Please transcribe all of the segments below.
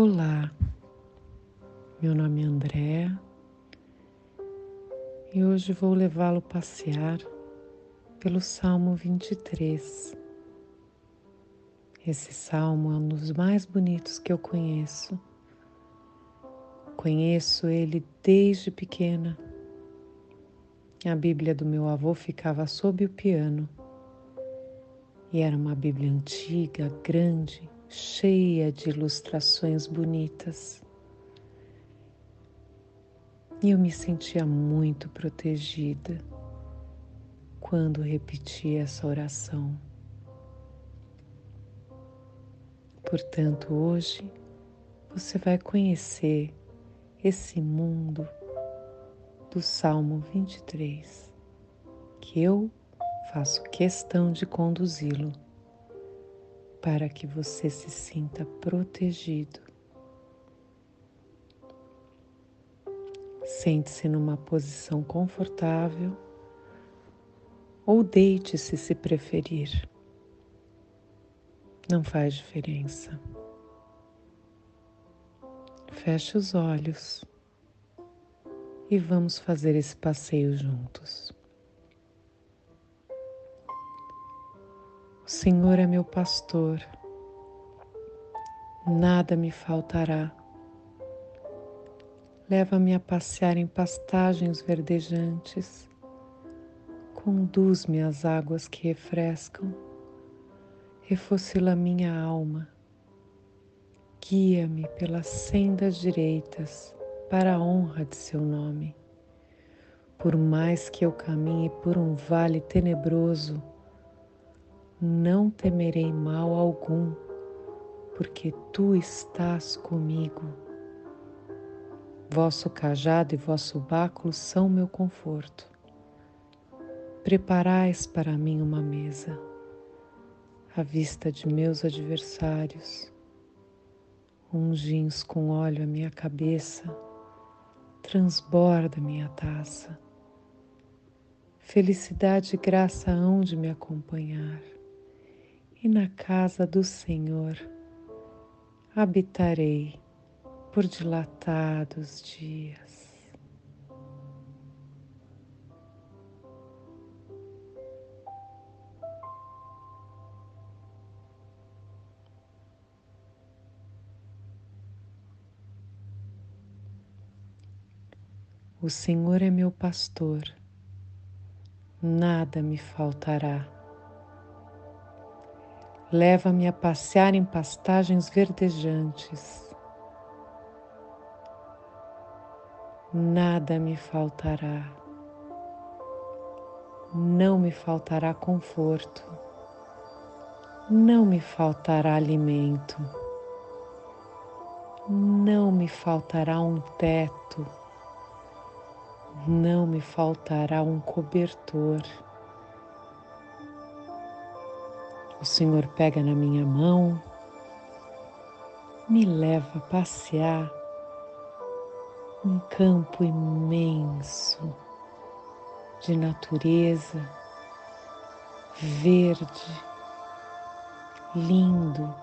Olá, meu nome é André e hoje vou levá-lo passear pelo Salmo 23. Esse salmo é um dos mais bonitos que eu conheço. Conheço ele desde pequena. A Bíblia do meu avô ficava sob o piano e era uma Bíblia antiga, grande, cheia de ilustrações bonitas. E eu me sentia muito protegida quando repetia essa oração. Portanto, hoje você vai conhecer esse mundo do Salmo 23, que eu faço questão de conduzi-lo para que você se sinta protegido. Sente-se numa posição confortável ou deite-se se preferir. Não faz diferença. Feche os olhos e vamos fazer esse passeio juntos. Senhor é meu pastor, nada me faltará. Leva-me a passear em pastagens verdejantes, conduz-me às águas que refrescam, refocila minha alma, guia-me pelas sendas direitas para a honra de seu nome. Por mais que eu caminhe por um vale tenebroso, não temerei mal algum, porque tu estás comigo. Vosso cajado e vosso báculo são meu conforto. Preparais para mim uma mesa, à vista de meus adversários. Ungins com óleo a minha cabeça, transborda minha taça. Felicidade e graça hão de me acompanhar e na casa do Senhor habitarei por dilatados dias. O Senhor é meu pastor, nada me faltará Leva-me a passear em pastagens verdejantes. Nada me faltará. Não me faltará conforto. Não me faltará alimento. Não me faltará um teto. Não me faltará um cobertor. O Senhor pega na minha mão, me leva a passear um campo imenso de natureza verde, lindo.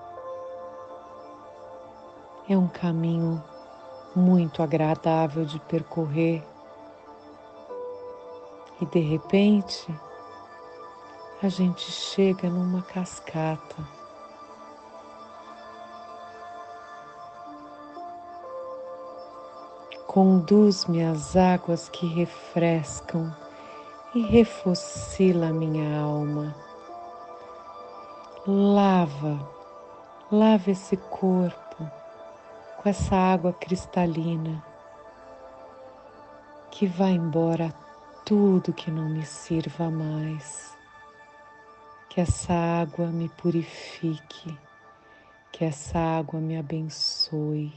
É um caminho muito agradável de percorrer e de repente a gente chega numa cascata. Conduz-me às águas que refrescam e refocila minha alma. Lava, lava esse corpo com essa água cristalina que vai embora tudo que não me sirva mais que essa água me purifique, que essa água me abençoe,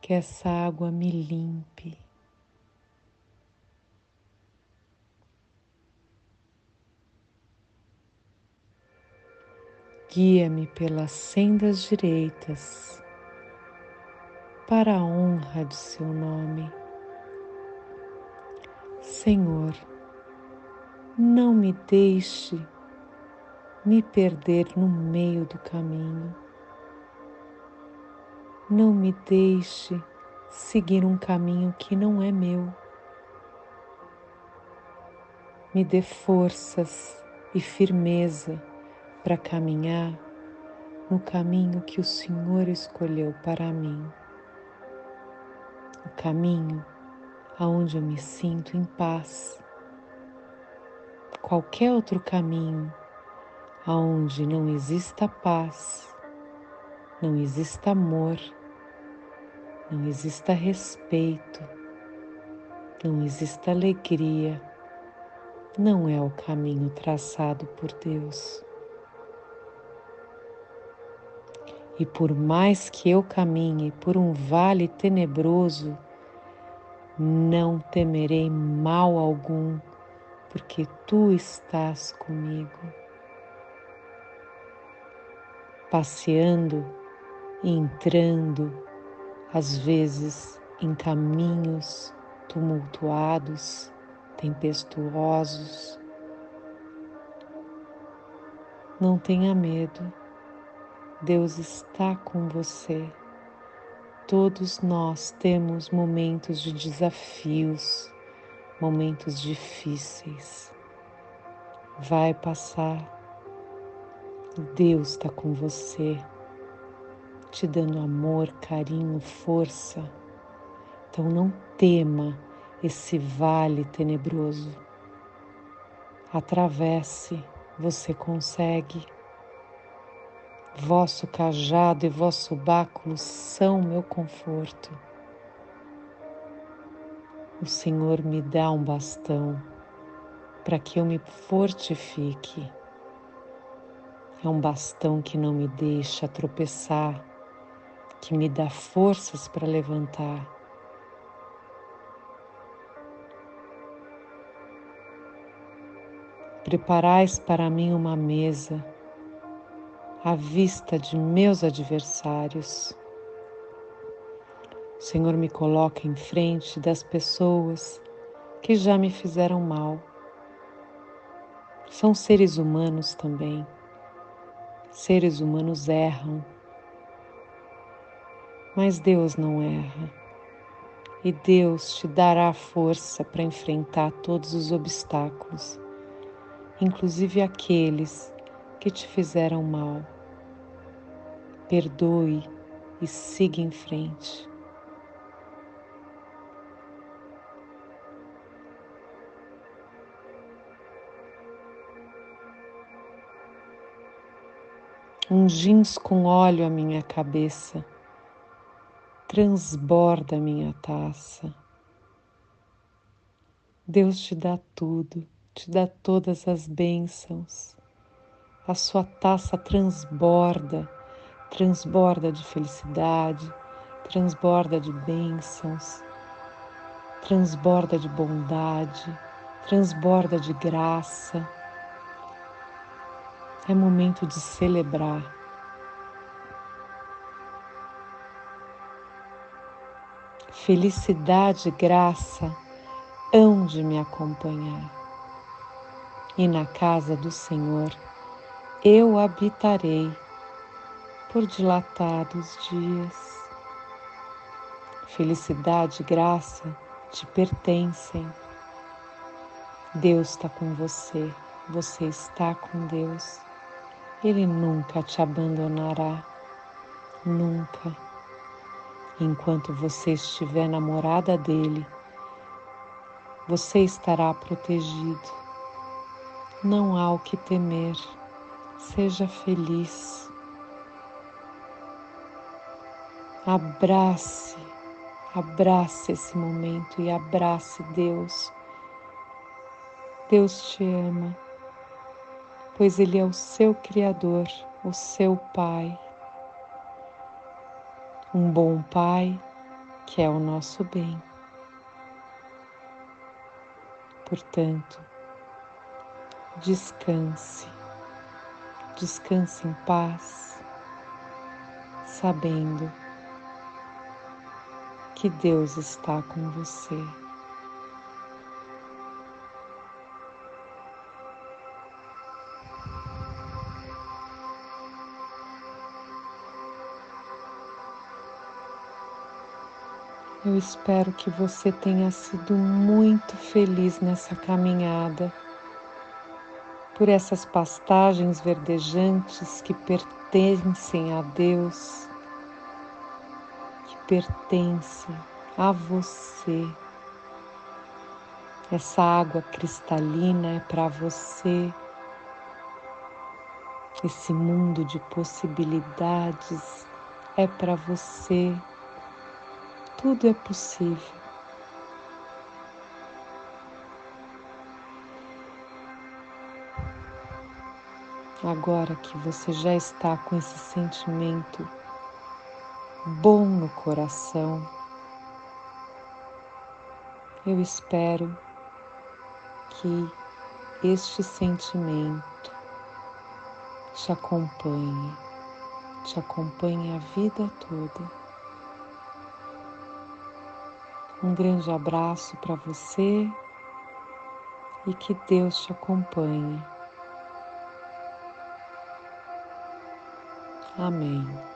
que essa água me limpe. Guia-me pelas sendas direitas, para a honra de Seu nome. Senhor, não me deixe me perder no meio do caminho. Não me deixe seguir um caminho que não é meu. Me dê forças e firmeza para caminhar no caminho que o Senhor escolheu para mim. O caminho aonde eu me sinto em paz. Qualquer outro caminho aonde não exista paz, não exista amor, não exista respeito, não exista alegria, não é o caminho traçado por Deus. E por mais que eu caminhe por um vale tenebroso, não temerei mal algum, porque tu estás comigo. Passeando e entrando, às vezes em caminhos tumultuados, tempestuosos. Não tenha medo, Deus está com você. Todos nós temos momentos de desafios, momentos difíceis. Vai passar. Deus está com você, te dando amor, carinho, força. Então não tema esse vale tenebroso. Atravesse, você consegue. Vosso cajado e vosso báculo são meu conforto. O Senhor me dá um bastão para que eu me fortifique. É um bastão que não me deixa tropeçar, que me dá forças para levantar. Preparais para mim uma mesa à vista de meus adversários. O Senhor me coloca em frente das pessoas que já me fizeram mal. São seres humanos também. Seres humanos erram, mas Deus não erra. E Deus te dará força para enfrentar todos os obstáculos, inclusive aqueles que te fizeram mal perdoe e siga em frente. Ungins com óleo a minha cabeça, transborda a minha taça. Deus te dá tudo, te dá todas as bênçãos. A sua taça transborda transborda de felicidade, transborda de bênçãos, transborda de bondade, transborda de graça. É momento de celebrar. Felicidade e graça hão de me acompanhar, e na casa do Senhor eu habitarei por dilatados dias. Felicidade e graça te pertencem. Deus está com você, você está com Deus. Ele nunca te abandonará, nunca. Enquanto você estiver namorada dele, você estará protegido. Não há o que temer. Seja feliz. Abrace, abrace esse momento e abrace Deus. Deus te ama, pois Ele é o seu Criador, o seu Pai. Um bom Pai que é o nosso bem. Portanto, descanse, descanse em paz, sabendo que Deus está com você. Eu espero que você tenha sido muito feliz nessa caminhada por essas pastagens verdejantes que pertencem a Deus, que pertencem a você. Essa água cristalina é para você. Esse mundo de possibilidades é para você. Tudo é possível. Agora que você já está com esse sentimento bom no coração, eu espero que este sentimento te acompanhe, te acompanhe a vida toda. Um grande abraço para você e que Deus te acompanhe. Amém.